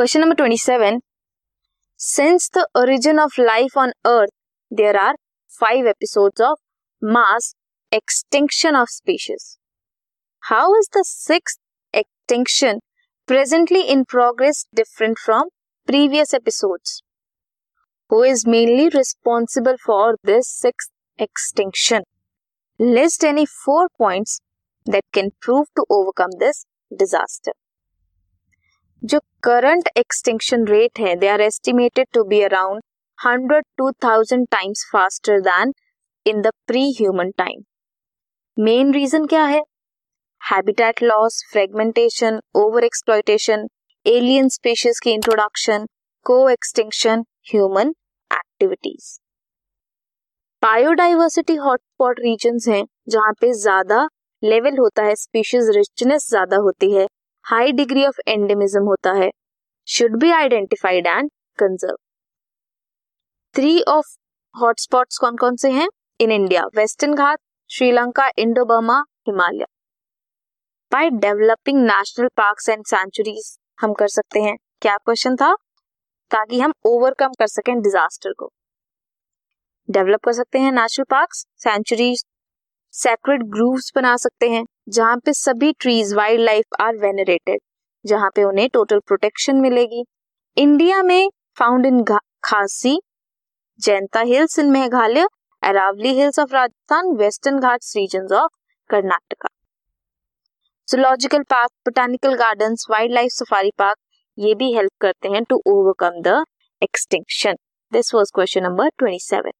Question number 27. Since the origin of life on Earth, there are five episodes of mass extinction of species. How is the sixth extinction presently in progress different from previous episodes? Who is mainly responsible for this sixth extinction? List any four points that can prove to overcome this disaster. जो current extinction rate है they are estimated to be around hundred to thousand times faster than in the pre human time main reason क्या है? Habitat loss fragmentation over exploitation alien species की introduction को extinction human activities biodiversity hotspot region हैं, जहाँ पे ज़्यादा level होता है स्पीशीज रिचनेस ज़्यादा होती है हाई डिग्री ऑफ़ एंडेमिज्म होता है। Should be identified and conserve three of hotspots कौन कौन से हैं? In India western Ghat Sri Lanka Indo Burma Himalaya by developing national parks and sanctuaries हम कर सकते हैं। क्या क्वेश्चन था? ताकि हम ओवरकम कर सकें डिजास्टर को। डेवलप कर सकते हैं national parks sanctuaries sacred groves बना सकते हैं, जहाँ पे सभी trees wild life are venerated जहाँ पे उन्हें टोटल प्रोटेक्शन मिलेगी। इंडिया में found in Khasi Jaintia hills in Meghalaya Aravalli hills of Rajasthan western Ghats region of Karnataka zoological park botanical garden wildlife safari park ये भी help करते हैं to overcome the extinction this was question number twenty seven